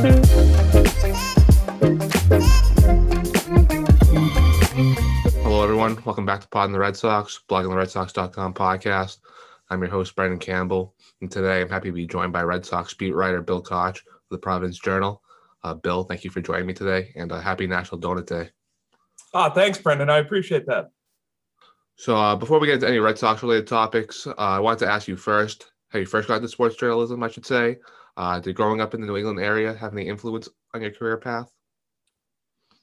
Hello, everyone. Welcome back to Pod in the Red Sox, bloggingtheredsox.com podcast. I'm your host, Brendan Campbell, and today I'm happy to be joined by Red Sox beat writer Bill Koch of the Providence Journal. Uh, Bill, thank you for joining me today, and uh, happy National Donut Day. Ah, thanks, Brendan. I appreciate that. So, uh, before we get into any Red Sox related topics, uh, I wanted to ask you first how you first got into sports journalism, I should say. Uh, did growing up in the New England area have any influence on your career path?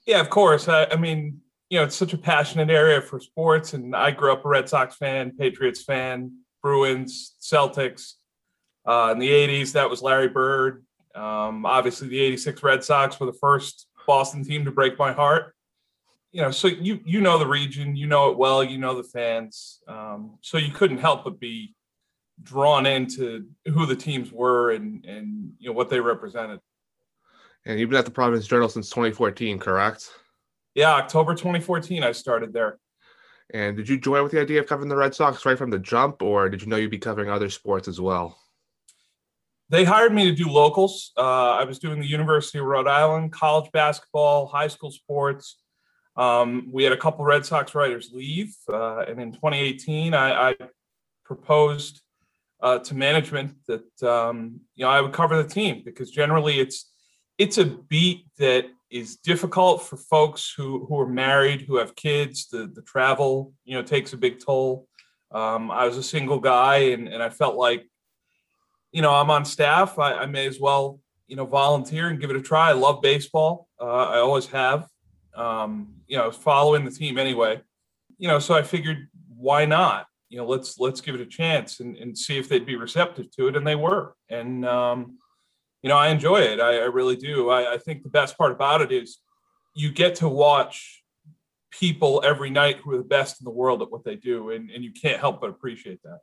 Yeah, of course. I, I mean, you know, it's such a passionate area for sports, and I grew up a Red Sox fan, Patriots fan, Bruins, Celtics. Uh, in the '80s, that was Larry Bird. Um, obviously, the '86 Red Sox were the first Boston team to break my heart. You know, so you you know the region, you know it well, you know the fans, um, so you couldn't help but be drawn into who the teams were and and you know what they represented. And you've been at the Providence Journal since 2014, correct? Yeah, October 2014, I started there. And did you join with the idea of covering the Red Sox right from the jump, or did you know you'd be covering other sports as well? They hired me to do locals. Uh, I was doing the University of Rhode Island, college basketball, high school sports. Um, we had a couple Red Sox writers leave, uh, and in 2018, I, I proposed uh, to management that um, you know I would cover the team because generally it's it's a beat that is difficult for folks who who are married, who have kids. The the travel, you know, takes a big toll. Um, I was a single guy, and and I felt like, you know, I'm on staff. I, I may as well, you know, volunteer and give it a try. I love baseball. Uh, I always have. Um, you know, following the team anyway. You know, so I figured, why not? You know, let's let's give it a chance and, and see if they'd be receptive to it, and they were. And um, you know, I enjoy it. I, I really do. I, I, think the best part about it is you get to watch people every night who are the best in the world at what they do, and, and you can't help but appreciate that.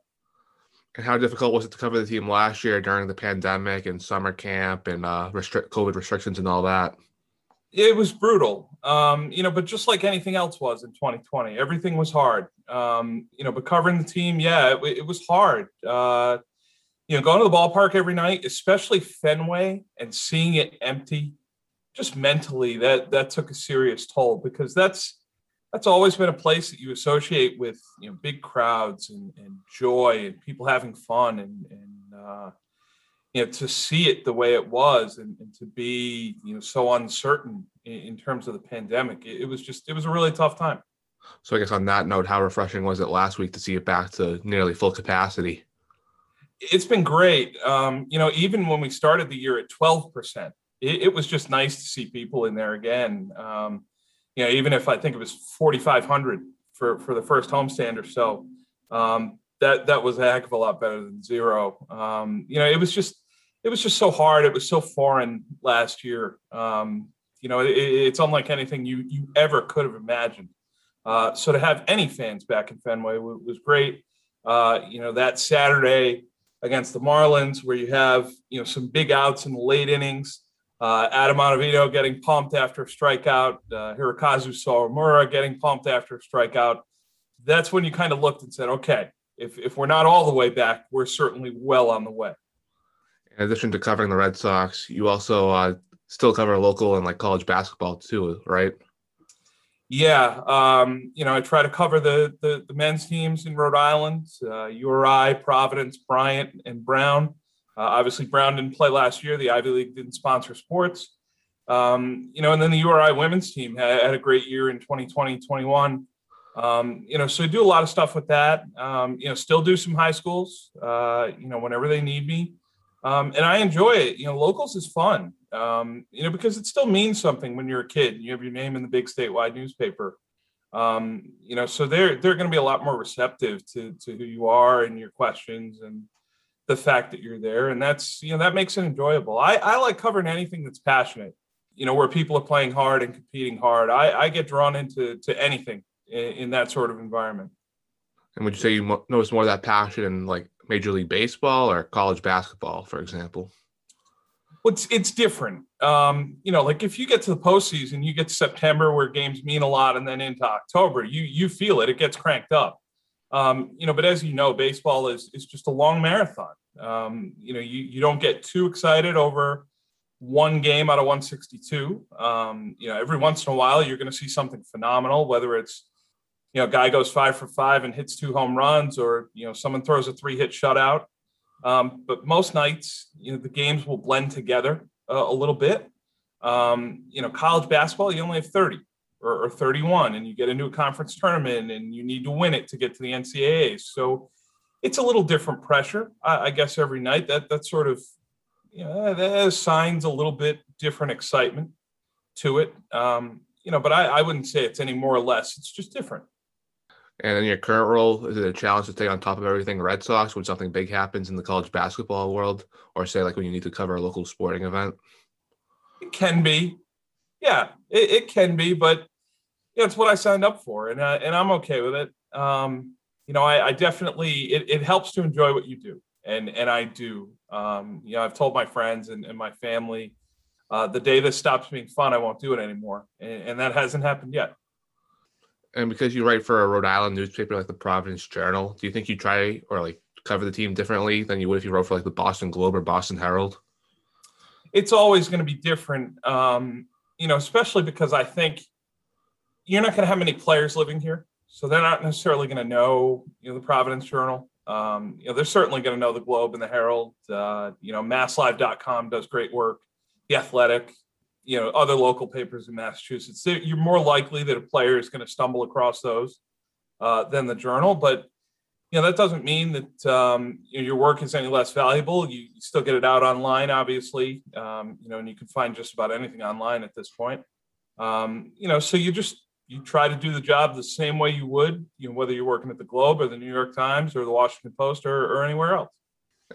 And how difficult was it to cover the team last year during the pandemic and summer camp and uh, restrict COVID restrictions and all that? It was brutal, um, you know, but just like anything else was in 2020, everything was hard. Um, you know, but covering the team, yeah, it, it was hard. Uh, you know, going to the ballpark every night, especially Fenway, and seeing it empty, just mentally, that that took a serious toll because that's that's always been a place that you associate with you know big crowds and, and joy and people having fun and and uh, you know to see it the way it was and, and to be you know so uncertain in, in terms of the pandemic, it, it was just it was a really tough time. So I guess on that note, how refreshing was it last week to see it back to nearly full capacity? it's been great. Um, you know, even when we started the year at 12%, it, it, was just nice to see people in there again. Um, you know, even if I think it was 4,500 for, for the first homestand or so, um, that, that was a heck of a lot better than zero. Um, you know, it was just, it was just so hard. It was so foreign last year. Um, you know, it, it's unlike anything you, you ever could have imagined. Uh, so to have any fans back in Fenway was, was great. Uh, you know, that Saturday, against the Marlins, where you have you know some big outs in the late innings. Uh, Adam Ottavino getting pumped after a strikeout. Uh, Hirokazu Sawamura getting pumped after a strikeout. That's when you kind of looked and said, okay, if, if we're not all the way back, we're certainly well on the way. In addition to covering the Red Sox, you also uh, still cover local and like college basketball too, right? Yeah, um, you know, I try to cover the, the, the men's teams in Rhode Island, uh, URI, Providence, Bryant, and Brown. Uh, obviously, Brown didn't play last year. The Ivy League didn't sponsor sports. Um, you know, and then the URI women's team had, had a great year in 2020, 21. Um, you know, so I do a lot of stuff with that. Um, you know, still do some high schools, uh, you know, whenever they need me. Um, and I enjoy it. You know, locals is fun um, you know, because it still means something when you're a kid and you have your name in the big statewide newspaper. Um, you know, so they're they're going to be a lot more receptive to to who you are and your questions and the fact that you're there, and that's you know that makes it enjoyable. I I like covering anything that's passionate. You know, where people are playing hard and competing hard. I I get drawn into to anything in, in that sort of environment. And would you say you notice more of that passion and like Major League Baseball or college basketball, for example? Well, it's it's different. Um, you know, like if you get to the postseason, you get to September where games mean a lot, and then into October, you you feel it. It gets cranked up. Um, you know, but as you know, baseball is is just a long marathon. Um, you know, you you don't get too excited over one game out of 162. Um, you know, every once in a while, you're going to see something phenomenal, whether it's, you know, guy goes five for five and hits two home runs, or, you know, someone throws a three hit shutout. Um, but most nights, you know, the games will blend together uh, a little bit. Um, you know, college basketball, you only have 30 or, or 31, and you get into a conference tournament and you need to win it to get to the NCAA. So it's a little different pressure, I, I guess, every night. That that sort of you know, that assigns a little bit different excitement to it. Um, you know, but I, I wouldn't say it's any more or less. It's just different. And in your current role, is it a challenge to stay on top of everything Red Sox when something big happens in the college basketball world, or say like when you need to cover a local sporting event? It can be, yeah, it, it can be, but yeah, it's what I signed up for, and uh, and I'm okay with it. Um, you know, I, I definitely it, it helps to enjoy what you do, and and I do. Um, you know, I've told my friends and, and my family, uh, the day this stops being fun, I won't do it anymore, and, and that hasn't happened yet. And because you write for a Rhode Island newspaper like the Providence Journal, do you think you try or like cover the team differently than you would if you wrote for like the Boston Globe or Boston Herald? It's always going to be different, um, you know, especially because I think you're not going to have many players living here, so they're not necessarily going to know, you know, the Providence Journal. Um, you know, they're certainly going to know the Globe and the Herald. Uh, you know, MassLive.com does great work. The Athletic, you know, other local papers in Massachusetts. You're more likely that a player is going to stumble across those uh, than the Journal, but you know that doesn't mean that um, your work is any less valuable. You, you, still get it out online, obviously. Um, you know, and you can find just about anything online at this point. Um, you know, so you just you try to do the job the same way you would, you know, whether you're working at the Globe or the New York Times or the Washington Post or, or anywhere else.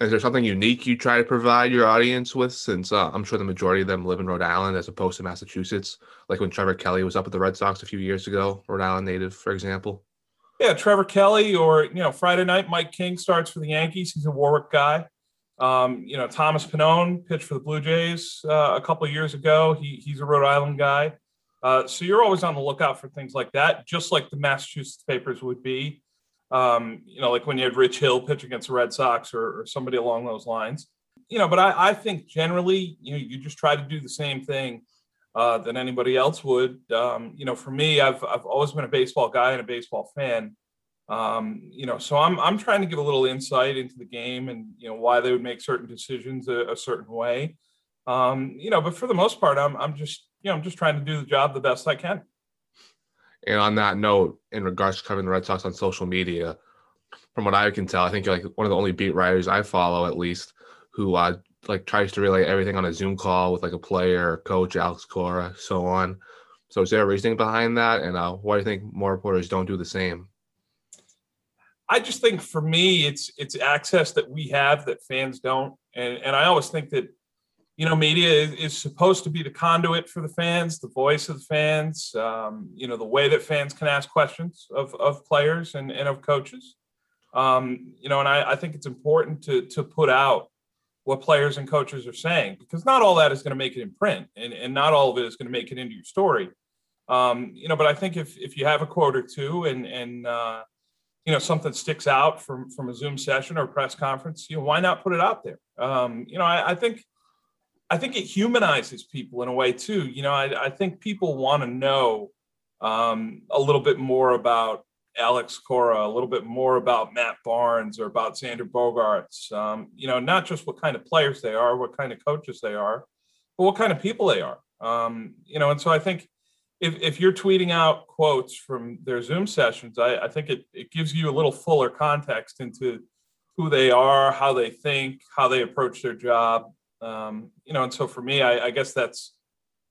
Is there something unique you try to provide your audience with? Since uh, I'm sure the majority of them live in Rhode Island as opposed to Massachusetts, like when Trevor Kelly was up at the Red Sox a few years ago, Rhode Island native, for example. Yeah, Trevor Kelly, or you know, Friday night, Mike King starts for the Yankees. He's a Warwick guy. Um, you know, Thomas Pannone pitched for the Blue Jays uh, a couple years ago. He, he's a Rhode Island guy. Uh, so you're always on the lookout for things like that, just like the Massachusetts papers would be. Um, you know, like when you had Rich Hill pitch against the Red Sox or, or somebody along those lines. You know, but I, I, think generally, you know, you just try to do the same thing uh, that anybody else would. Um, you know, for me, I've I've always been a baseball guy and a baseball fan. Um, you know, so I'm I'm trying to give a little insight into the game and you know why they would make certain decisions a, a certain way. Um, you know, but for the most part, I'm I'm just you know, I'm just trying to do the job the best I can. And on that note, in regards to covering the Red Sox on social media, from what I can tell, I think you're like one of the only beat writers I follow, at least, who uh, like tries to relay everything on a Zoom call with like a player, coach, Alex Cora, so on. So is there a reasoning behind that? And uh, why do you think more reporters don't do the same? I just think for me, it's it's access that we have that fans don't, and and I always think that you know, media is, is, supposed to be the conduit for the fans, the voice of the fans, um, you know, the way that fans can ask questions of, of players and, and of coaches. Um, you know, and I, I think it's important to, to put out what players and coaches are saying because not all that is going to make it in print and, and not all of it is going to make it into your story. Um, you know, but I think if, if you have a quote or two and, and, uh, you know, something sticks out from, from a Zoom session or press conference, you know, why not put it out there? Um, you know, I, I think, I think it humanizes people in a way too. You know, I, I think people want to know um, a little bit more about Alex Cora, a little bit more about Matt Barnes or about Xander Bogaerts. Um, you know, not just what kind of players they are, what kind of coaches they are, but what kind of people they are. Um, you know, and so I think if, if you're tweeting out quotes from their Zoom sessions, I, I think it, it gives you a little fuller context into who they are, how they think, how they approach their job. Um, you know, and so for me, I, I guess that's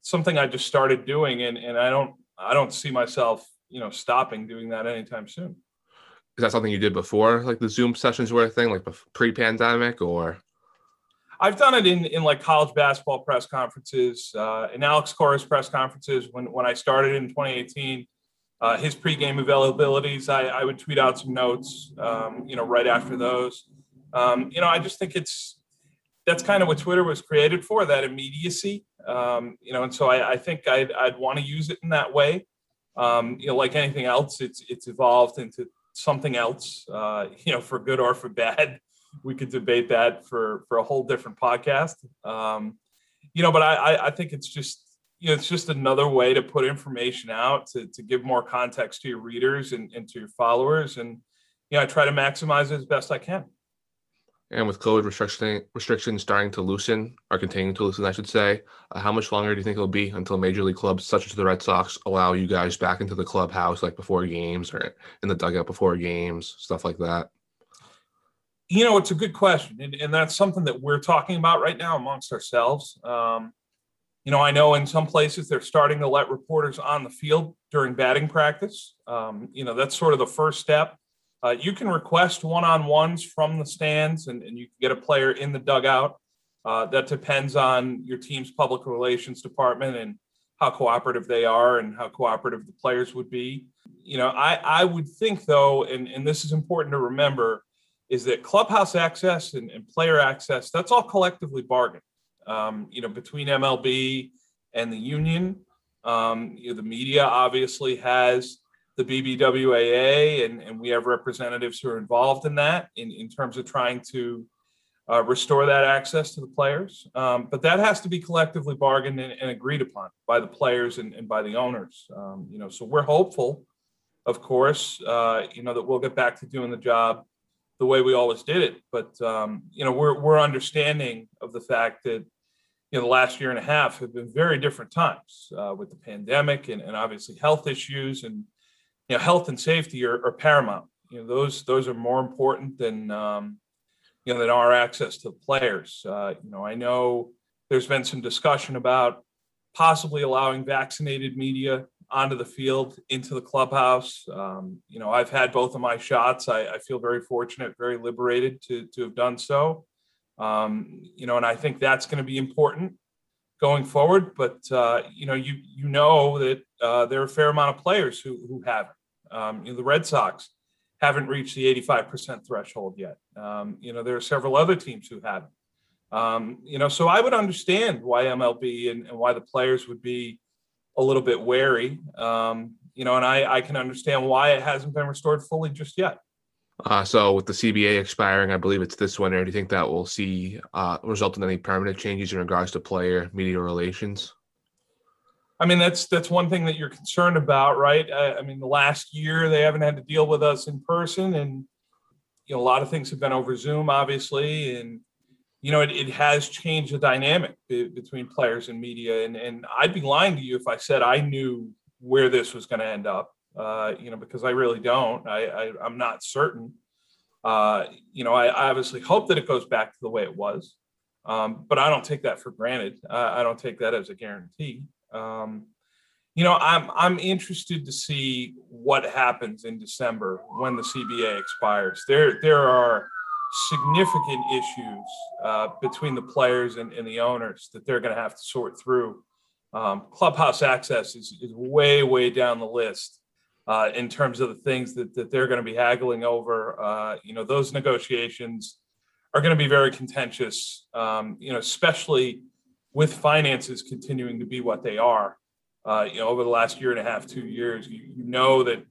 something I just started doing, and and I don't I don't see myself you know stopping doing that anytime soon. Is that something you did before, like the Zoom sessions were a thing, like pre-pandemic, or? I've done it in in like college basketball press conferences, uh, in Alex Cora's press conferences when when I started in 2018. Uh, his pregame availabilities, I, I would tweet out some notes, um, you know, right after those. Um, you know, I just think it's that's kind of what Twitter was created for, that immediacy. Um, you know, and so I, I think I'd, I'd want to use it in that way. Um, you know, like anything else, it's it's evolved into something else. Uh, you know, for good or for bad, we could debate that for for a whole different podcast. Um, you know, but I, I think it's just, you know, it's just another way to put information out to, to give more context to your readers and, and to your followers. And, you know, I try to maximize it as best I can. And with COVID restriction, restrictions starting to loosen or continuing to loosen, I should say, uh, how much longer do you think it'll be until major league clubs such as the Red Sox allow you guys back into the clubhouse like before games or in the dugout before games, stuff like that? You know, it's a good question. And, and that's something that we're talking about right now amongst ourselves. Um, you know, I know in some places they're starting to let reporters on the field during batting practice. Um, you know, that's sort of the first step uh, you can request one-on-ones from the stands, and, and you can get a player in the dugout. Uh, that depends on your team's public relations department and how cooperative they are and how cooperative the players would be. You know, I, I would think though, and, and this is important to remember, is that clubhouse access and, and player access, that's all collectively bargained. Um, you know, between MLB and the union. Um, you know, the media obviously has the BBWAA, and, and we have representatives who are involved in that in, in terms of trying to uh, restore that access to the players. Um, but that has to be collectively bargained and, and agreed upon by the players and, and by the owners. Um, you know, so we're hopeful, of course, uh, you know, that we'll get back to doing the job the way we always did it. But um, you know, we're we're understanding of the fact that you know the last year and a half have been very different times uh, with the pandemic and, and obviously health issues and you know, health and safety are, are paramount. You know, those those are more important than um, you know than our access to the players. Uh, you know, I know there's been some discussion about possibly allowing vaccinated media onto the field into the clubhouse. Um, you know, I've had both of my shots. I, I, feel very fortunate, very liberated to to have done so. Um, you know, and I think that's going to be important going forward. But uh, you know, you you know that uh, there are a fair amount of players who who haven't. Um, you know, the Red Sox haven't reached the 85% threshold yet. Um, you know, there are several other teams who haven't. Um, you know, so I would understand why MLB and, and, why the players would be a little bit wary. Um, you know, and I, I can understand why it hasn't been restored fully just yet. Uh, so with the CBA expiring, I believe it's this winter. Do you think that will see uh, result in any permanent changes in regards to player media relations? I mean, that's that's one thing that you're concerned about, right? I, I, mean, the last year they haven't had to deal with us in person, and you know, a lot of things have been over Zoom, obviously, and you know, it, it has changed the dynamic be, between players and media. And and I'd be lying to you if I said I knew where this was going to end up, uh, you know, because I really don't. I, I am not certain. Uh, you know, I, I obviously hope that it goes back to the way it was, um, but I don't take that for granted. Uh, I don't take that as a guarantee. Um, you know, I'm I'm interested to see what happens in December when the CBA expires. There there are significant issues uh, between the players and, and, the owners that they're going to have to sort through. Um, clubhouse access is, is way way down the list uh, in terms of the things that, that they're going to be haggling over. Uh, you know, those negotiations are going to be very contentious. Um, you know, especially with finances continuing to be what they are, uh, you know, over the last year and a half, two years, you, you know that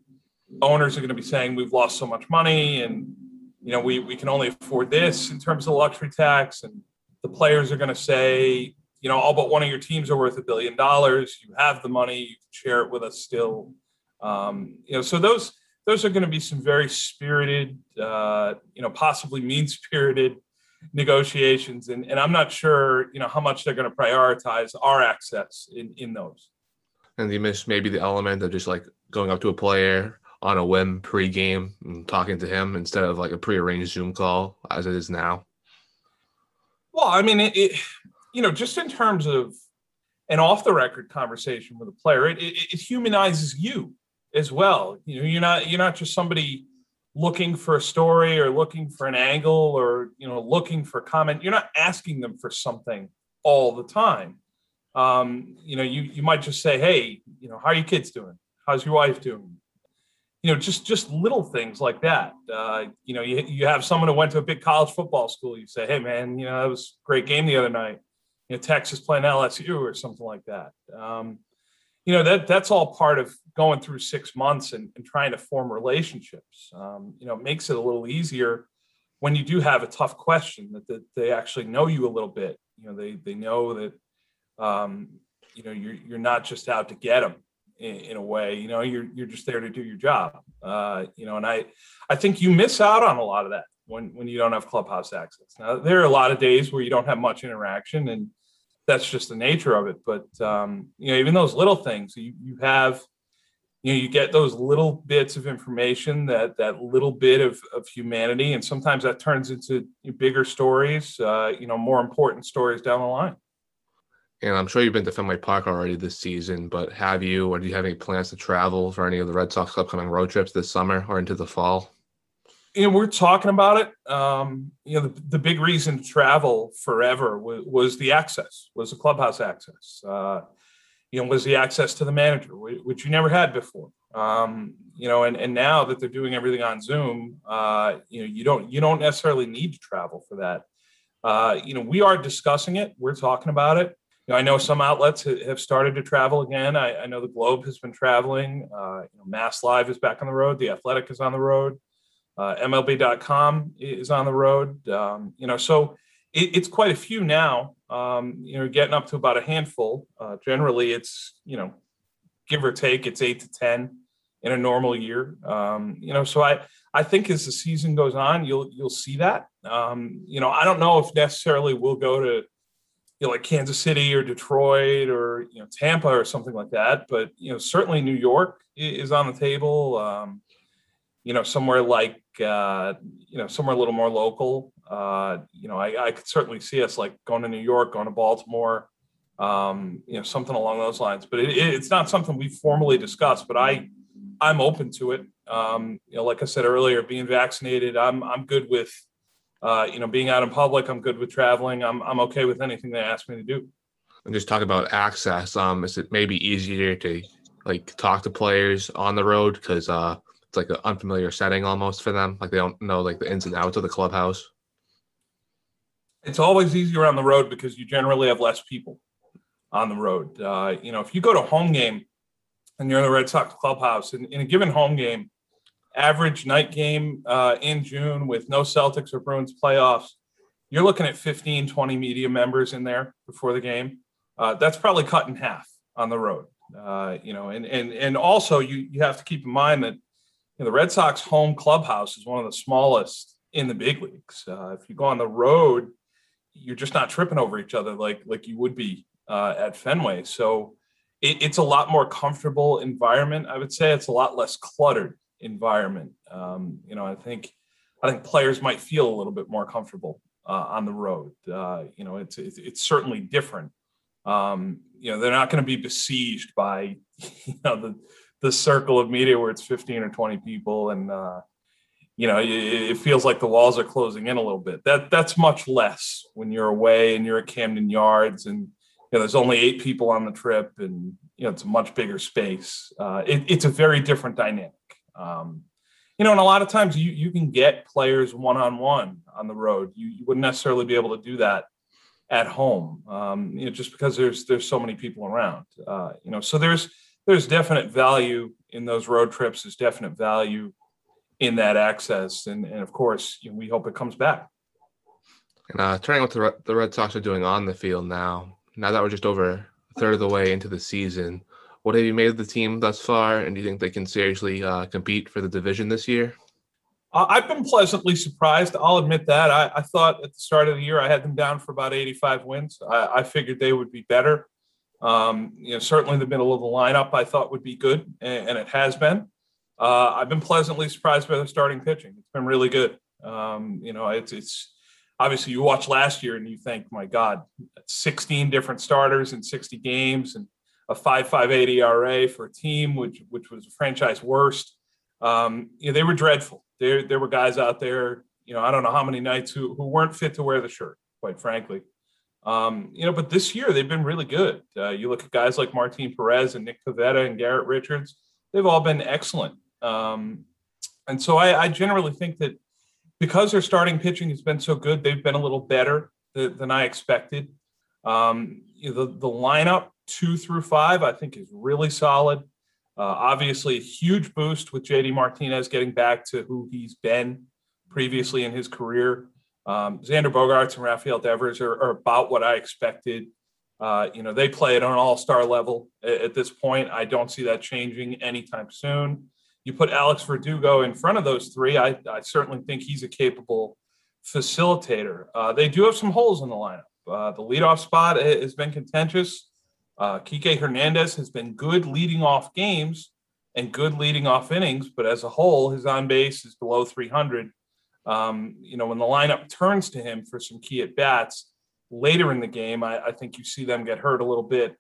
owners are going to be saying we've lost so much money and you know we, we can only afford this in terms of luxury tax. And the players are going to say you know all but one of your teams are worth a billion dollars. You have the money. You can share it with us still. Um, you know so those those are going to be some very spirited uh, you know possibly mean spirited negotiations and, and i'm not sure you know how much they're going to prioritize our access in in those. And you miss maybe the element of just like going up to a player on a whim pre-game and talking to him instead of like a pre-arranged zoom call as it is now. Well i mean it, it you know just in terms of an off the record conversation with a player it, it, it humanizes you as well. You know you're not you're not just somebody looking for a story or looking for an angle or you know looking for comment. You're not asking them for something all the time. Um, you know you you might just say hey you know how are your kids doing? How's your wife doing? You know just just little things like that. Uh, you know you, you have someone who went to a big college football school. You say hey man you know that was a great game the other night. You know texas playing lsu or something like that. Um, you know that that's all part of going through six months and, and trying to form relationships um, you know it makes it a little easier when you do have a tough question that, that they actually know you a little bit you know they they know that um, you know, you're you're not just out to get them in, in, a way. You know, you're you're just there to do your job. Uh, you know, and I I think you miss out on a lot of that when when you don't have clubhouse access. Now there are a lot of days where you don't have much interaction, and that's just the nature of it. But um, you know, even those little things, you you have you know you get those little bits of information that that little bit of, of humanity and sometimes that turns into bigger stories uh, you know more important stories down the line and i'm sure you've been to fenway park already this season but have you or do you have any plans to travel for any of the red sox upcoming road trips this summer or into the fall you know, we're talking about it. Um, you know, the, the, big reason to travel forever was, was, the access, was the clubhouse access. Uh, you know, was the access to the manager, which you never had before. Um, you know, and, and now that they're doing everything on Zoom, uh, you know, you don't you don't necessarily need to travel for that. Uh, you know, we are discussing it. We're talking about it. You know, I know some outlets have started to travel again. I, I know the Globe has been traveling. Uh, you know, Mass Live is back on the road. The Athletic is on the road. Uh, MLB.com is on the road. Um, you know, so it, it's quite a few now. Um, you know, getting up to about a handful. Uh, generally, it's you know, give or take, it's eight to ten in a normal year. Um, you know, so I I think as the season goes on, you'll you'll see that. Um, you know, I don't know if necessarily we'll go to you know, like Kansas City or Detroit or you know Tampa or something like that, but you know certainly New York is on the table. You know, somewhere like uh, you know somewhere a little more local. Uh, you know, I, I, could certainly see us like going to New York, going to Baltimore, um, you know, something along those lines. But it, it, it's not something we've formally discussed. But I, I'm open to it. Um, you know, like I said earlier, being vaccinated, I'm I'm good with. Uh, you know, being out in public, I'm good with traveling. I'm I'm okay with anything they ask me to do. And just talk about access. Um, is it maybe easier to like talk to players on the road because uh, it's like an unfamiliar setting almost for them. Like they don't know like the ins and outs of the clubhouse. It's always easier on the road because you generally have less people on the road. Uh, you know, if you go to home game and you're in the Red Sox clubhouse, in, in a given home game, average night game uh, in June with no Celtics or Bruins playoffs, you're looking at 15, 20 media members in there before the game. Uh, that's probably cut in half on the road. Uh, you know, and and and also you you have to keep in mind that know, the Red Sox home clubhouse is one of the smallest in the big leagues. Uh, if you go on the road, you're just not tripping over each other like like you would be uh, at Fenway. So it, it's a lot more comfortable environment. I would say it's a lot less cluttered environment. Um, you know, I think I think players might feel a little bit more comfortable uh, on the road. Uh, you know, it's, it's, it's certainly different. Um, you know, they're not going to be besieged by you know the the circle of media where it's 15 or 20 people and uh, you know it, it, feels like the walls are closing in a little bit. That that's much less when you're away and you're at camden yards and you know there's only eight people on the trip and you know it's a much bigger space. Uh, it, it's a very different dynamic. Um, you know and a lot of times you, you can get players one-on-one on the road. You, you wouldn't necessarily be able to do that at home um, you know just because there's there's so many people around. Uh, you know so there's there's definite value in those road trips. There's definite value in that access, and and of course, you know, we hope it comes back. And uh, turning what the the Red Sox are doing on the field now. Now that we're just over a third of the way into the season, what have you made of the team thus far? And do you think they can seriously uh, compete for the division this year? Uh, I've been pleasantly surprised. I'll admit that. I, I, thought at the start of the year I had them down for about 85 wins. I, I figured they would be better. Um, you know, certainly the middle of the lineup I thought would be good, and, and it has been. Uh, I've been pleasantly surprised by the starting pitching. It's been really good. Um, you know, it's it's obviously you watch last year and you think, my God, 16 different starters in 60 games and a 5.58 ERA for a team which which was a franchise worst. Um, you know, they were dreadful. There there were guys out there. You know, I don't know how many nights who who weren't fit to wear the shirt, quite frankly. Um, you know, but this year they've been really good. Uh, you look at guys like Martin Perez and Nick Pivetta and Garrett Richards; they've all been excellent. Um, and so I, I, generally think that because their starting pitching has been so good, they've been a little better th- than I expected. Um, you know, the, the lineup two through five, I think, is really solid. Uh, obviously, a huge boost with JD Martinez getting back to who he's been previously in his career. Um, Xander Bogaerts and Rafael Devers are, are, about what I expected. Uh, you know, they play at an all-star level at, at, this point. I don't see that changing anytime soon. You put Alex Verdugo in front of those three, I, I certainly think he's a capable facilitator. Uh, they do have some holes in the lineup. Uh, the leadoff spot has been contentious. Uh, Kike Hernandez has been good leading off games and good leading off innings, but as a whole, his on base is below 300. Um, you know, when the lineup turns to him for some key at bats later in the game, I, I, think you see them get hurt a little bit.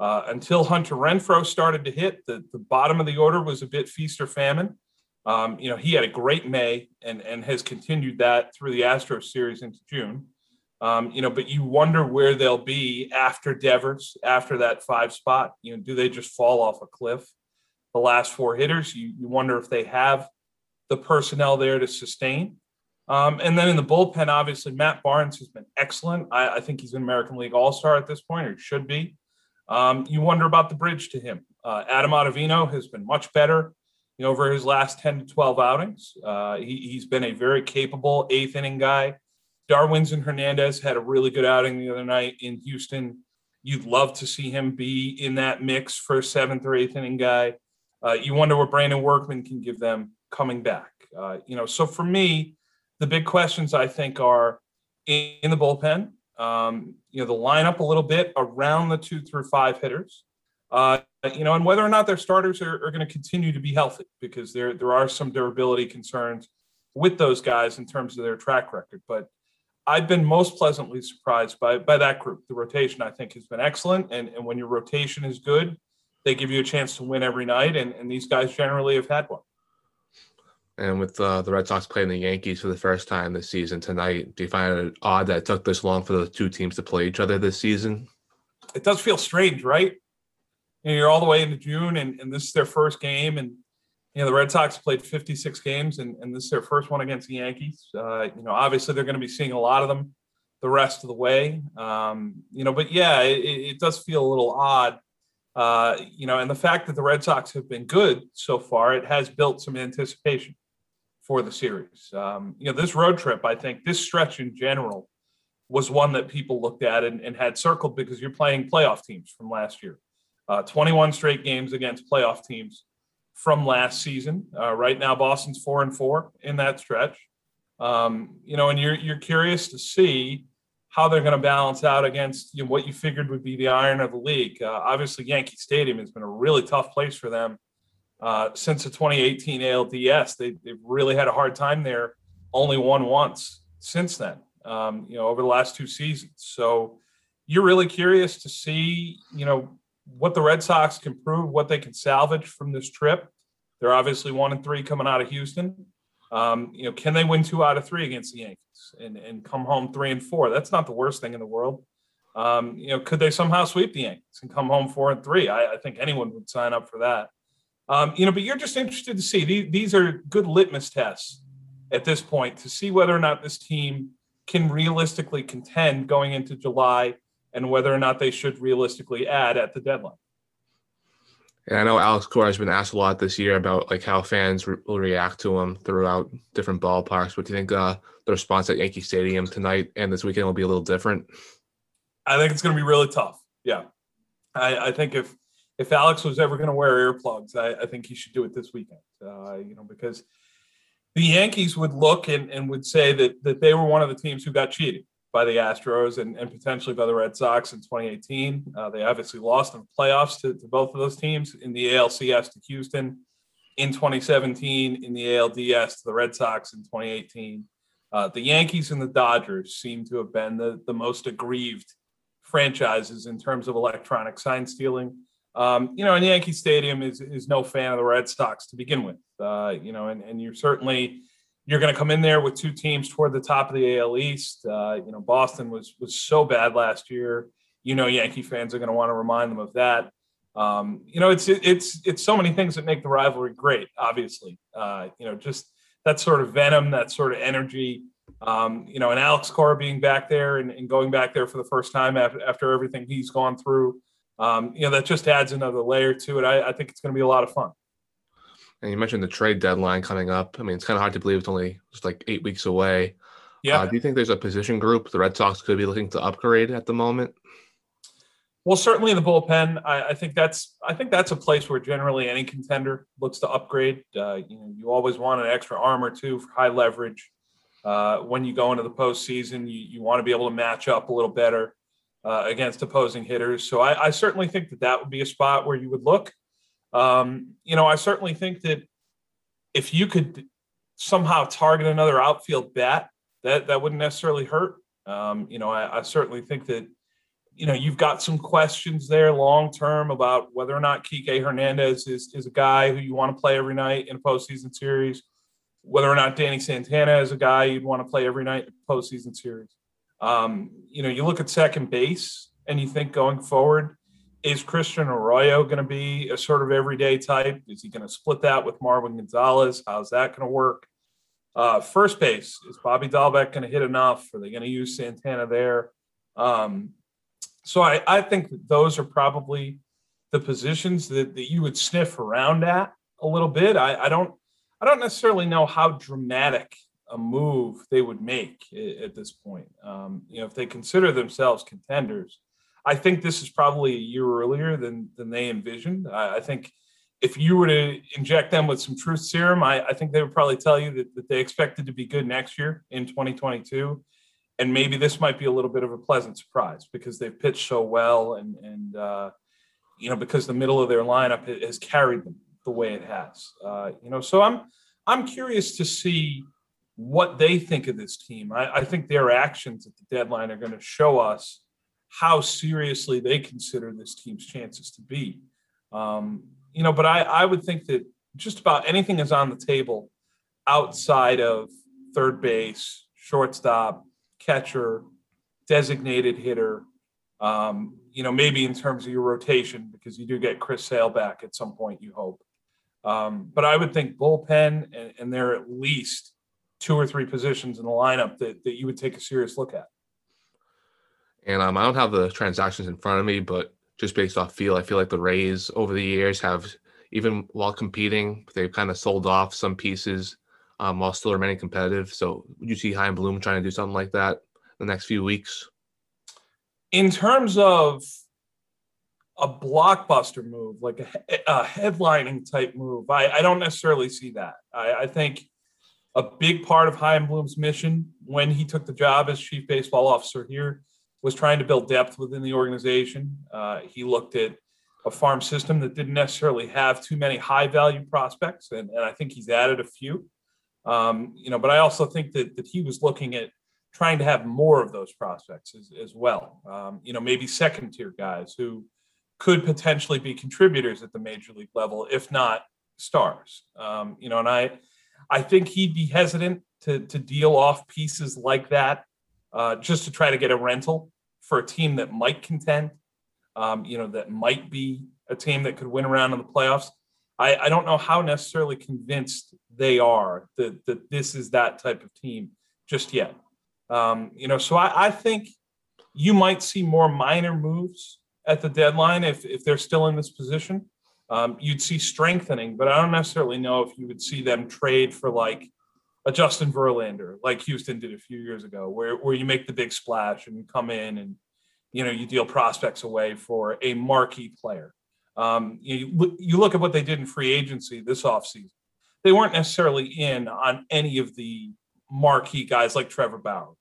Uh, until Hunter Renfroe started to hit, the, the bottom of the order was a bit feast or famine. Um, you know, he had a great May and, and has continued that through the Astros series into June. Um, you know, but you wonder where they'll be after Devers, after that five spot. You know, do they just fall off a cliff? The last four hitters, you, you wonder if they have the personnel there to sustain. Um, and then in the bullpen, obviously, Matt Barnes has been excellent. I, I think he's an American League All Star at this point, or should be. Um, you wonder about the bridge to him. Uh, Adam Ottavino has been much better you know, over his last 10 to 12 outings. Uh, he, has been a very capable eighth inning guy. Darwinzon Hernandez had a really good outing the other night in Houston. You'd love to see him be in that mix for a seventh or eighth inning guy. Uh, you wonder what Brandon Workman can give them coming back. Uh, you know, so for me, the big questions I think are in, in the bullpen. Um, you know, the lineup a little bit around the two through five hitters. Uh, you know, and whether or not their starters are, are going to continue to be healthy, because there there are some durability concerns with those guys in terms of their track record. But I've been most pleasantly surprised by by that group. The rotation I think has been excellent, and and when your rotation is good, they give you a chance to win every night, and and these guys generally have had one. And with uh, the Red Sox playing the Yankees for the first time this season tonight, do you find it odd that it took this long for the two teams to play each other this season? It does feel strange, right? you know, you're all the way into June, and, and this is their first game. And you know, the Red Sox played 56 games, and, and this is their first one against the Yankees. Uh, you know, obviously they're going to be seeing a lot of them the rest of the way. Um, you know, but yeah, it, it, does feel a little odd. Uh, you know, and the fact that the Red Sox have been good so far, it has built some anticipation for the series. Um, you know, this road trip, I think, this stretch in general was one that people looked at and, and had circled because you're playing playoff teams from last year uh, 21 straight games against playoff teams from last season. Uh, right now, Boston's four and four in that stretch. Um, you know, and you're you're curious to see how they're going to balance out against you know, what you figured would be the iron of the league. Uh, obviously, Yankee Stadium has been a really tough place for them uh, since the 2018 ALDS. They, they've really had a hard time there. Only won once since then. Um, you know, over the last two seasons. So you're really curious to see, you know, what the Red Sox can prove, what they can salvage from this trip. They're obviously one and three coming out of Houston. Um, you know, can they win two out of three against the Yankees and, and come home three and four? That's not the worst thing in the world. Um, you know, could they somehow sweep the Yankees and come home four and three? I, I think anyone would sign up for that. Um, you know, but you're just interested to see these, these are good litmus tests at this point to see whether or not this team can realistically contend going into July and whether or not they should realistically add at the deadline. And I know Alex Cora has been asked a lot this year about like how fans re- will react to him throughout different ballparks. But do you think uh, the response at Yankee Stadium tonight and this weekend will be a little different? I think it's going to be really tough. Yeah, I, I think if if Alex was ever going to wear earplugs, I, I, think he should do it this weekend. Uh, you know, because the Yankees would look and, and would say that that they were one of the teams who got cheated by the Astros and, and potentially by the Red Sox in 2018. Uh, they obviously lost in the playoffs to, to, both of those teams in the ALCS to Houston in 2017, in the ALDS to the Red Sox in 2018. Uh, the Yankees and the Dodgers seem to have been the, the most aggrieved franchises in terms of electronic sign stealing. Um, you know, and Yankee Stadium is, is no fan of the Red Sox to begin with. Uh, you know, and, and you're certainly you're going to come in there with two teams toward the top of the AL East. Uh, you know, Boston was was so bad last year. You know, Yankee fans are going to want to remind them of that. Um, you know, it's it's it's so many things that make the rivalry great. Obviously, uh, you know, just that sort of venom, that sort of energy. Um, you know, and Alex Cora being back there and, and, going back there for the first time after, after everything he's gone through. Um, you know, that just adds another layer to it. I, I think it's going to be a lot of fun. And you mentioned the trade deadline coming up. I mean, it's kind of hard to believe it's only just like eight weeks away. Yeah. Uh, do you think there's a position group the Red Sox could be looking to upgrade at the moment? Well, certainly the bullpen. I, I, think that's I think that's a place where generally any contender looks to upgrade. Uh, you know, you always want an extra arm or two for high leverage. Uh, when you go into the postseason, you, you want to be able to match up a little better uh, against opposing hitters. So I, I, certainly think that that would be a spot where you would look. Um, you know, I certainly think that if you could somehow target another outfield bat, that that wouldn't necessarily hurt. Um, you know, I, I certainly think that you know, you've got some questions there long term about whether or not Kike Hernandez is, is a guy who you want to play every night in a postseason series, whether or not Danny Santana is a guy you'd want to play every night in a postseason series. Um, you know, you look at second base and you think going forward, is Christian Arroyo going to be a sort of everyday type? Is he going to split that with Marwin Gonzalez? How's that going to work? Uh, first base, is Bobby Dalbec going to hit enough? Are they going to use Santana there? Um, so I, I think those are probably the positions that, that you would sniff around at a little bit. I, I don't I don't necessarily know how dramatic a move they would make at, this point. Um, you know, if they consider themselves contenders, I think this is probably a year earlier than than they envisioned. I, I think if you were to inject them with some truth serum, I, I think they would probably tell you that, that they expected to be good next year in 2022 and maybe this might be a little bit of a pleasant surprise because they've pitched so well and and uh, you know because the middle of their lineup has carried them the way it has. Uh, you know, so I'm I'm curious to see what they think of this team. I, I think their actions at the deadline are going to show us how seriously they consider this team's chances to be. Um, you know, but I, I would think that just about anything is on the table outside of third base, shortstop, catcher, designated hitter. Um, you know, maybe in terms of your rotation, because you do get Chris Sale back at some point, you hope. Um, but I would think bullpen, and, and, there are at least two or three positions in the lineup that, that you would take a serious look at. And um, I don't have the transactions in front of me, but just based off feel, I feel like the Rays over the years have, even while competing, they've kind of sold off some pieces um, while still remaining competitive. So would you see Chaim Bloom trying to do something like that the next few weeks? In terms of a blockbuster move, like a, a headlining type move, I, I, don't necessarily see that. I, I, think a big part of Chaim Bloom's mission when he took the job as chief baseball officer here was trying to build depth within the organization. Uh, he looked at a farm system that didn't necessarily have too many high value prospects, and, and I think he's added a few. Um, you know, but I also think that that he was looking at trying to have more of those prospects as, as well. Um, you know, maybe second tier guys who could potentially be contributors at the major league level, if not stars. Um, you know, and I I think he'd be hesitant to to deal off pieces like that uh, just to try to get a rental for a team that might contend. Um, you know, that might be a team that could win around in the playoffs. I, I don't know how necessarily convinced they are that, that this is that type of team just yet. Um, you know, so I, I think you might see more minor moves at the deadline if, if they're still in this position. Um, you'd see strengthening, but I don't necessarily know if you would see them trade for like a Justin Verlander, like Houston did a few years ago, where, where you make the big splash and you come in and you know you deal prospects away for a marquee player. Um, you, you look at what they did in free agency this offseason. They weren't necessarily in on any of the marquee guys like Trevor Bauer.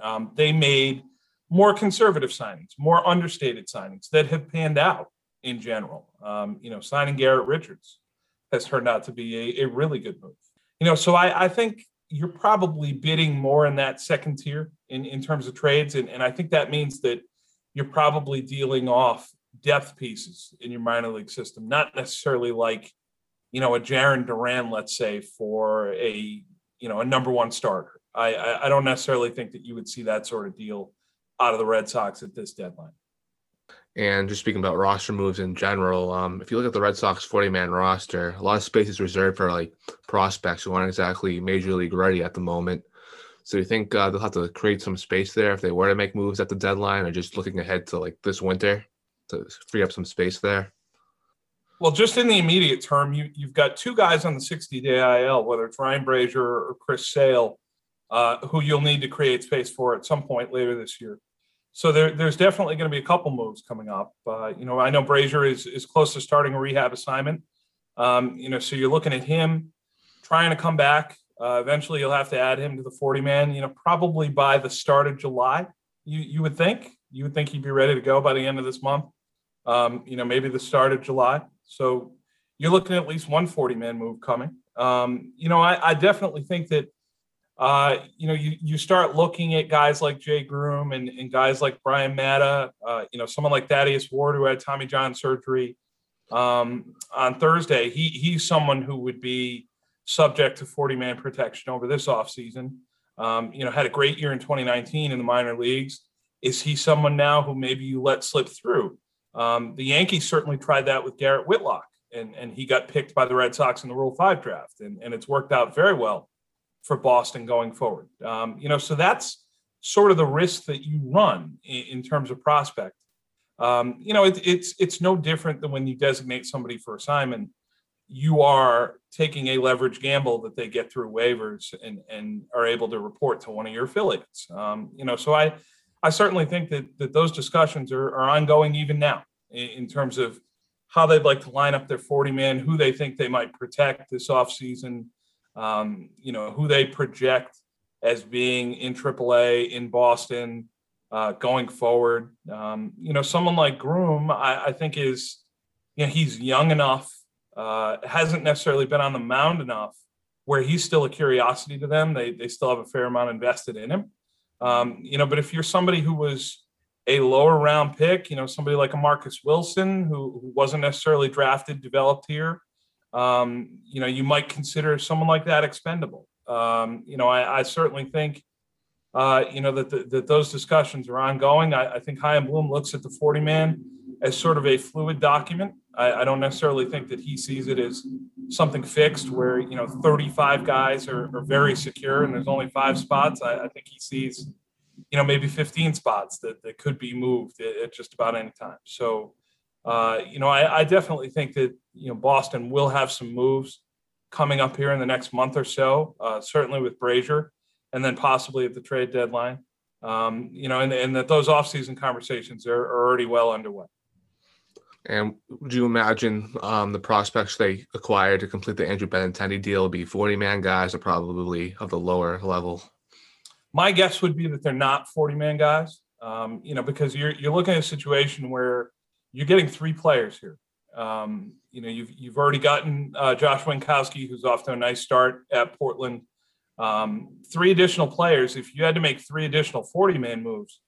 Um, they made more conservative signings, more understated signings that have panned out in general. Um, you know, signing Garrett Richards has turned out to be a, a really good move. You know, so I, I, think you're probably bidding more in that second tier in, in terms of trades. And, and I think that means that you're probably dealing off depth pieces in your minor league system, not necessarily like, you know, a Jarren Duran, let's say, for a, you know, a number one starter. I, I, I don't necessarily think that you would see that sort of deal out of the Red Sox at this deadline. And just speaking about roster moves in general, um, if you look at the Red Sox 40 man roster, a lot of space is reserved for like prospects who aren't exactly major league ready at the moment. So you think uh, they'll have to create some space there if they were to make moves at the deadline or just looking ahead to like this winter? to free up some space there? Well, just in the immediate term, you, you've got two guys on the 60 day IL, whether it's Ryan Brasier or Chris Sale, uh, who you'll need to create space for at some point later this year. So there, there's definitely going to be a couple moves coming up. Uh, you know, I know Brasier is is close to starting a rehab assignment. Um, you know, so you're looking at him trying to come back. Uh, eventually, you'll have to add him to the 40 man. You know, probably by the start of July. You you would think you would think he'd be ready to go by the end of this month. Um, you know, maybe the start of July. So you're looking at at least one 40 man move coming. Um, you know, I, I definitely think that uh, you know, you you start looking at guys like Jay Groome and, and guys like Bryan Mata, uh, you know, someone like Thaddeus Ward who had Tommy John surgery um, on Thursday. He he's someone who would be subject to 40 man protection over this offseason. Um, you know, had a great year in 2019 in the minor leagues. Is he someone now who maybe you let slip through? Um, the Yankees certainly tried that with Garrett Whitlock, and, and he got picked by the Red Sox in the Rule 5 draft, and, and it's worked out very well for Boston going forward. Um, you know, so that's sort of the risk that you run in, in terms of prospect. Um, you know, it, it's it's no different than when you designate somebody for assignment. You are taking a leverage gamble that they get through waivers and and are able to report to one of your affiliates. Um, you know, so I I certainly think that that those discussions are, are ongoing even now in, in terms of how they'd like to line up their 40 man, who they think they might protect this offseason um, you know, who they project as being in AAA in Boston uh, going forward. Um, you know, someone like Groome, I, I, think is, you know, he's young enough, uh, hasn't necessarily been on the mound enough where he's still a curiosity to them. They, they still have a fair amount invested in him. Um, you know, but if you're somebody who was a lower round pick, you know, somebody like a Marcus Wilson who, who wasn't necessarily drafted, developed here, um, you know, you might consider someone like that expendable. Um, you know, I, I certainly think, uh, you know, that, the, that those discussions are ongoing. I, I think Chaim Bloom looks at the 40 man as sort of a fluid document. I, I, don't necessarily think that he sees it as something fixed where, you know, 35 guys are, are very secure and there's only five spots. I, I, think he sees, you know, maybe 15 spots that, that could be moved at, at just about any time. So, uh, you know, I, I, definitely think that you know Boston will have some moves coming up here in the next month or so. Uh, certainly with Brasier, and then possibly at the trade deadline. Um, you know, and, and that those offseason conversations are, are, already well underway. And would you imagine um, the prospects they acquire to complete the Andrew Benintendi deal be 40 man guys or probably of the lower level? My guess would be that they're not 40 man guys. Um, you know, because you're you're looking at a situation where you're getting three players here. Um, you know, you've you've already gotten uh, Josh Winkowski, who's off to a nice start at Portland. Um, three additional players. If you had to make three additional 40 man moves,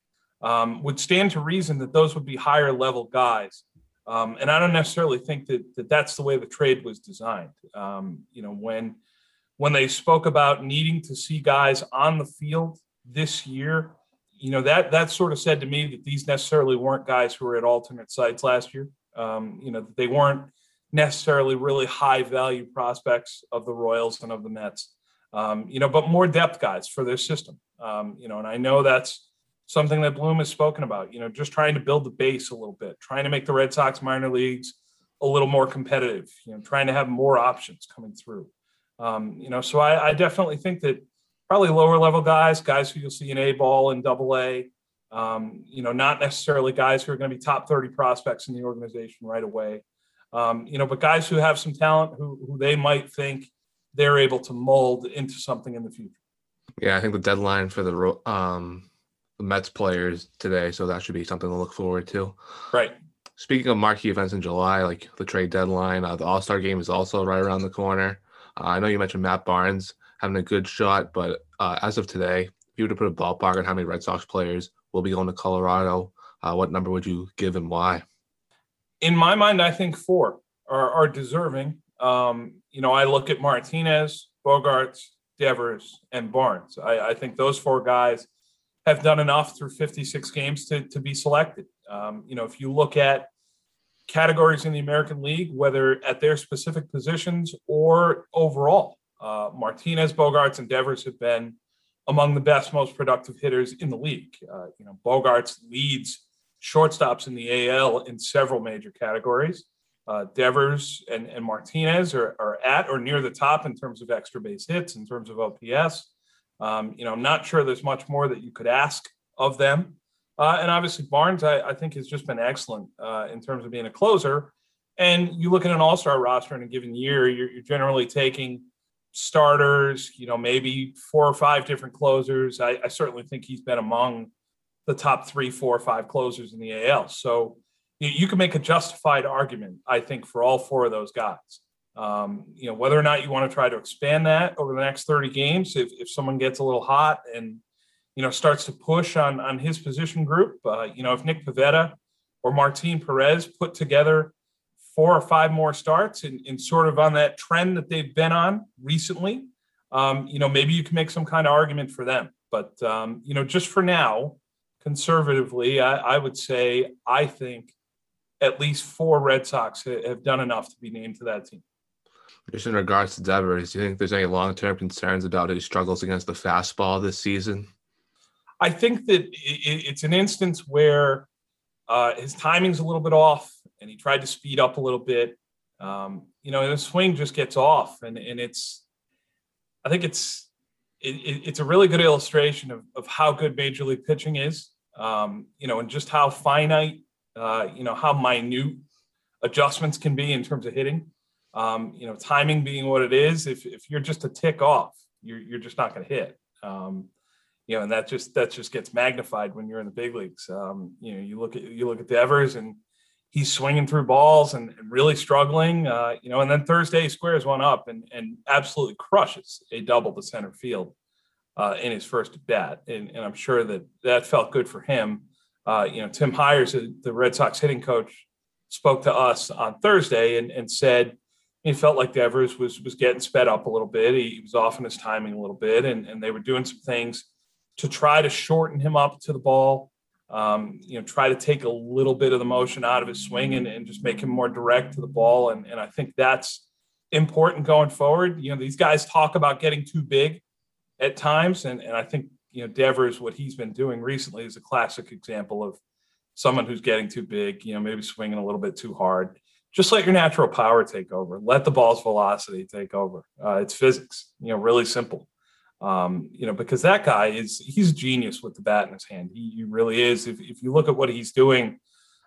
um, would stand to reason that those would be higher level guys. Um, and I don't necessarily think that, that that's the way the trade was designed. Um, you know, when when they spoke about needing to see guys on the field this year you know that that sort of said to me that these necessarily weren't guys who were at alternate sites last year. Um, you know, they weren't necessarily really high value prospects of the Royals and of the Mets. Um, you know, but more depth guys for their system. Um, you know, and I know that's something that Bloom has spoken about. You know, just trying to build the base a little bit, trying to make the Red Sox minor leagues a little more competitive. You know, trying to have more options coming through. Um, you know, so I, I definitely think that probably lower level guys, guys who you'll see in A ball and double A. Um, you know, not necessarily guys who are going to be top 30 prospects in the organization right away. Um, you know, but guys who have some talent who, who they might think they're able to mold into something in the future. Yeah, I think the deadline for the um, the Mets players today, so that should be something to look forward to. Right. Speaking of marquee events in July, like the trade deadline, uh, the All Star game is also right around the corner. Uh, I know you mentioned Matt Barnes having a good shot. But uh, as of today, if you were to put a ballpark on how many Red Sox players will be going to Colorado, uh, what number would you give and why? In my mind, I think four are, are deserving. Um, you know, I look at Martinez, Bogaerts, Devers, and Barnes. I, I, think those four guys have done enough through 56 games to, to be selected. Um, you know, if you look at categories in the American League, whether at their specific positions or overall, uh, Martinez, Bogaerts, and Devers have been among the best, most productive hitters in the league. Uh, you know, Bogaerts leads shortstops in the AL in several major categories. Uh, Devers and, and Martinez are, are, at or near the top in terms of extra base hits, in terms of OPS. Um, you know, I'm not sure there's much more that you could ask of them. Uh, and obviously, Barnes, I, I, think, has just been excellent uh, in terms of being a closer. And you look at an all star roster in a given year, you're, you're, generally taking starters, you know, maybe four or five different closers. I, I, certainly think he's been among the top three, four, or five closers in the AL. So you, you can make a justified argument, I think, for all four of those guys. Um, you know, whether or not you want to try to expand that over the next 30 games, if, if someone gets a little hot and, you know, starts to push on, on his position group, uh, you know, if Nick Pivetta or Martin Perez put together four or five more starts and, and sort of on that trend that they've been on recently, um, you know, maybe you can make some kind of argument for them. But, um, you know, just for now, conservatively, I, I would say I think at least four Red Sox have done enough to be named to that team. Just in regards to Devers, do you think there's any long term concerns about his struggles against the fastball this season? I think that it's an instance where uh, his timing's a little bit off, and he tried to speed up a little bit. Um, you know, and the swing just gets off, and and it's, I think it's it, it's a really good illustration of, of how good major league pitching is. Um, you know, and just how finite, uh, you know, how minute adjustments can be in terms of hitting. Um, you know, timing being what it is, if, if you're just a tick off, you're, you're just not going to hit. Um, you know, and that just that just gets magnified when you're in the big leagues. Um, you know, you look at you look at Devers and he's swinging through balls and, and really struggling. Uh, you know, and then Thursday squares one up and and absolutely crushes a double to center field uh, in his first bat, and, and I'm sure that that felt good for him. Uh, you know, Tim Hyers, the Red Sox hitting coach, spoke to us on Thursday and, and said he felt like Devers was was getting sped up a little bit. He, was off in his timing a little bit, and, and they were doing some things to try to shorten him up to the ball. Um, you know, try to take a little bit of the motion out of his swing and, and just make him more direct to the ball. And, and I think that's important going forward. You know, these guys talk about getting too big at times, and, and I think you know Devers, what he's been doing recently is a classic example of someone who's getting too big. You know, maybe swinging a little bit too hard just let your natural power take over. Let the ball's velocity take over. Uh, it's physics, you know, really simple. Um, you know, because that guy is he's a genius with the bat in his hand. He, he really is. If, if you look at what he's doing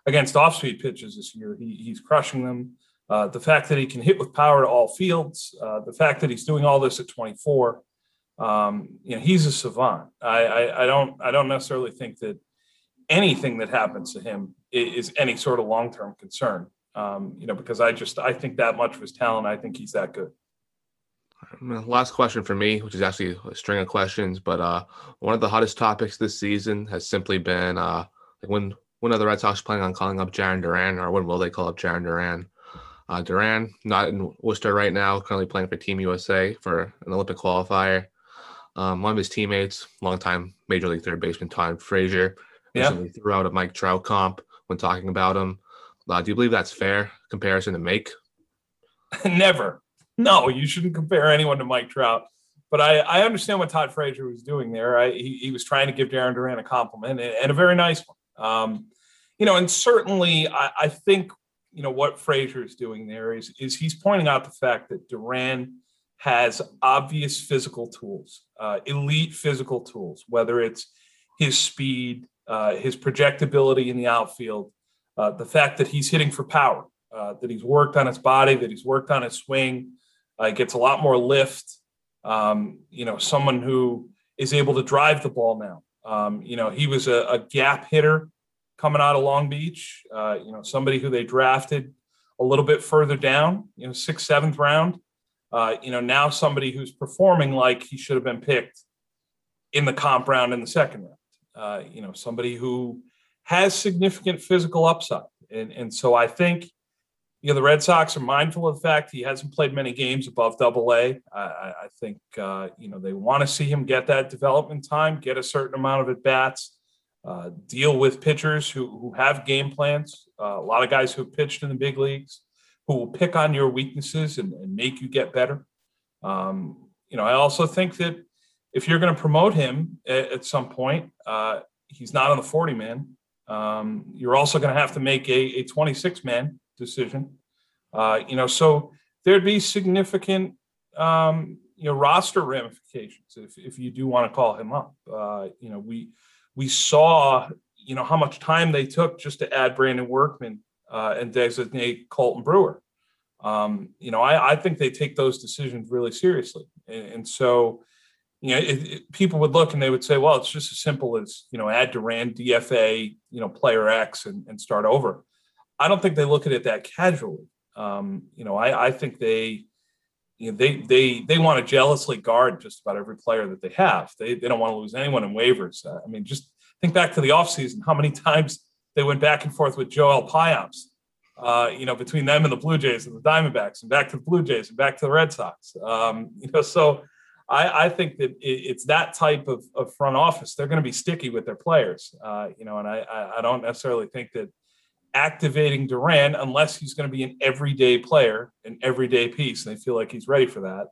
against off-speed pitches this year, he, he's crushing them. Uh, the fact that he can hit with power to all fields, uh, the fact that he's doing all this at 24, um, you know, he's a savant. I, I, I don't I don't necessarily think that anything that happens to him is, is any sort of long-term concern um, you know, because I just I think that much was talent. I think he's that good. Last question for me, which is actually a string of questions, but uh, one of the hottest topics this season has simply been uh, like when when are the Red Sox planning on calling up Jarren Duran, or when will they call up Jarren Duran? Uh, Duran, not in Worcester right now, currently playing for Team USA for an Olympic qualifier. Um, one of his teammates, longtime Major League third baseman Todd Frazier, recently yeah. threw out a Mike Trout comp when talking about him. Uh, do you believe that's fair comparison to make? Never. No, you shouldn't compare anyone to Mike Trout. But I, I understand what Todd Frazier was doing there. I, he, he was trying to give Jarren Duran a compliment and, and a very nice one. Um, you know, and certainly I, I think you know what Frazier is doing there is is he's pointing out the fact that Duran has obvious physical tools, uh, elite physical tools, whether it's his speed, uh, his projectability in the outfield, uh, the fact that he's hitting for power, uh, that he's worked on his body, that he's worked on his swing, uh, gets a lot more lift. Um, you know, someone who is able to drive the ball now. Um, you know, he was a, a, gap hitter coming out of Long Beach. Uh, you know, somebody who they drafted a little bit further down. You know, sixth, seventh round. Uh, you know, now somebody who's performing like he should have been picked in the comp round in the second round. Uh, you know, somebody who has significant physical upside. And, and so I think, you know, the Red Sox are mindful of the fact he hasn't played many games above double A. I, I think, uh, you know, they want to see him get that development time, get a certain amount of at bats, uh, deal with pitchers who, who have game plans. Uh, a lot of guys who have pitched in the big leagues who will pick on your weaknesses and, and make you get better. Um, you know, I also think that if you're going to promote him at, at some point, uh, he's not on the 40 man. Um, you're also going to have to make a, a 26 man decision. Uh, you know, so there'd be significant, um, you know, roster ramifications if, if you do want to call him up. Uh, you know, we we saw, you know, how much time they took just to add Brandon Workman uh, and designate Colten Brewer. Um, you know, I, I, think they take those decisions really seriously. And, and so, you know, it, it, people would look and they would say, well, it's just as simple as, you know, add Duran, DFA, you know, player X and, and start over. I don't think they look at it that casually. Um, you know, I, I think they, you know, they they they want to jealously guard just about every player that they have. They they don't want to lose anyone in waivers. Uh, I mean, just think back to the offseason, how many times they went back and forth with Joel Payamps, uh, you know, between them and the Blue Jays and the Diamondbacks, and back to the Blue Jays and back to the Red Sox. Um, you know, so I, I think that it, it's that type of, of front office. They're going to be sticky with their players, uh, you know, and I, I don't necessarily think that activating Duran unless he's going to be an everyday player, an everyday piece, and they feel like he's ready for that.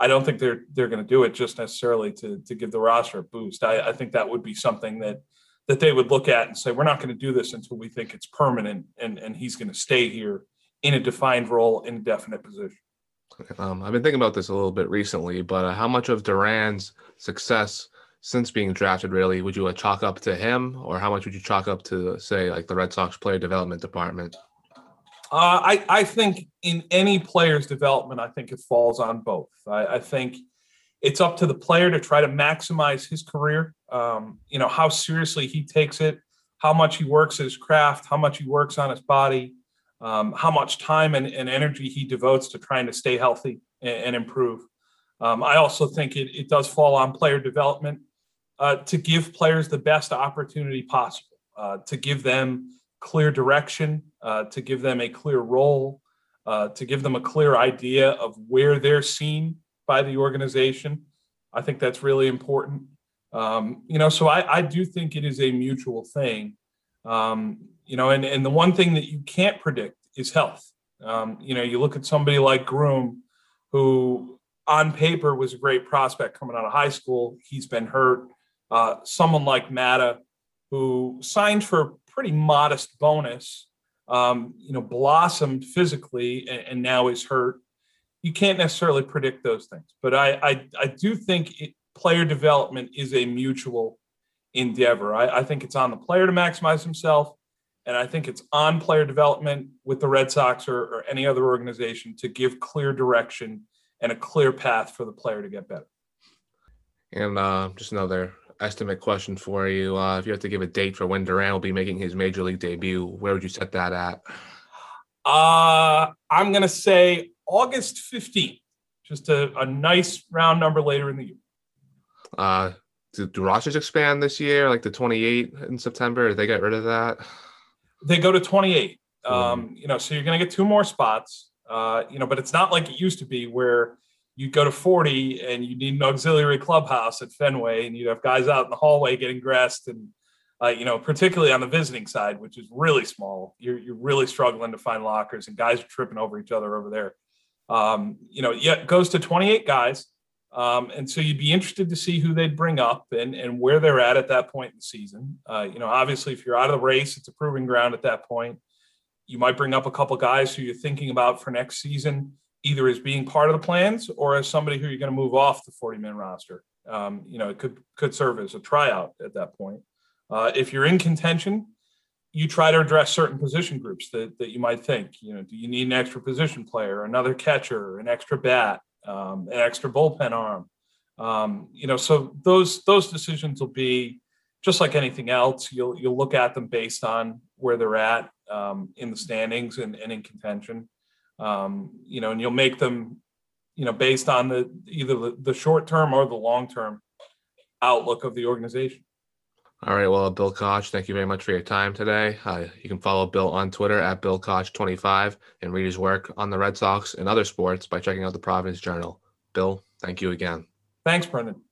I don't think they're they're going to do it just necessarily to to give the roster a boost. I, I think that would be something that that they would look at and say we're not going to do this until we think it's permanent and and he's going to stay here in a defined role in a definite position. Um, I've been thinking about this a little bit recently, but uh, how much of Duran's success since being drafted really would you chalk up to him? Or how much would you chalk up to say like the red sox player development department? Uh, I, I think in any player's development i think it falls on both. I, I think it's up to the player to try to maximize his career. Um, you know how seriously he takes it how much he works his craft how much he works on his body um, how much time and, and, energy he devotes to trying to stay healthy and, and improve. Um, i also think it, it does fall on player development uh, to give players the best opportunity possible, uh, to give them clear direction, uh, to give them a clear role, uh, to give them a clear idea of where they're seen by the organization. I think that's really important. Um, you know, so I, I, do think it is a mutual thing. Um, you know, and, and the one thing that you can't predict is health. Um, you know, you look at somebody like Groome, who on paper was a great prospect coming out of high school. He's been hurt. Uh, someone like Mata, who signed for a pretty modest bonus, um, you know, blossomed physically and, and, now is hurt. You can't necessarily predict those things, but I I, I do think it, player development is a mutual endeavor. I, I think it's on the player to maximize himself, and I think it's on player development with the Red Sox or, or any other organization to give clear direction and a clear path for the player to get better. And uh, just another estimate question for you. Uh, if you have to give a date for when Duran will be making his major league debut, where would you set that at? Uh, I'm going to say August 15th, just a, a nice round number later in the year. Uh, do, do rosters expand this year, like the 28 in September? Did they get rid of that? They go to 28. Um, you know, so you're going to get two more spots. Uh, you know, but it's not like it used to be where you'd go to 40 and you need an auxiliary clubhouse at Fenway and you'd have guys out in the hallway getting dressed and uh, you know, particularly on the visiting side, which is really small, you're, you're really struggling to find lockers and guys are tripping over each other over there. Um, you know, yeah, it goes to 28 guys. Um, and so you'd be interested to see who they'd bring up and, and where they're at at that point in the season. Uh, you know, obviously, if you're out of the race, it's a proving ground at that point. You might bring up a couple guys who you're thinking about for next season either as being part of the plans or as somebody who you're going to move off the 40 man roster. Um, you know, it could could serve as a tryout at that point. Uh, if you're in contention, you try to address certain position groups that, that you might think. You know, do you need an extra position player, another catcher, an extra bat, um, an extra bullpen arm? Um, you know, so those those decisions will be just like anything else. You'll you'll look at them based on where they're at um, in the standings and, and in contention um, you know, and you'll make them, you know, based on the either the, the short term or the long term outlook of the organization. All right. Well, Bill Koch, thank you very much for your time today. Uh, you can follow Bill on Twitter at Bill Koch25 and read his work on the Red Sox and other sports by checking out the Providence Journal. Bill, thank you again. Thanks, Brendan.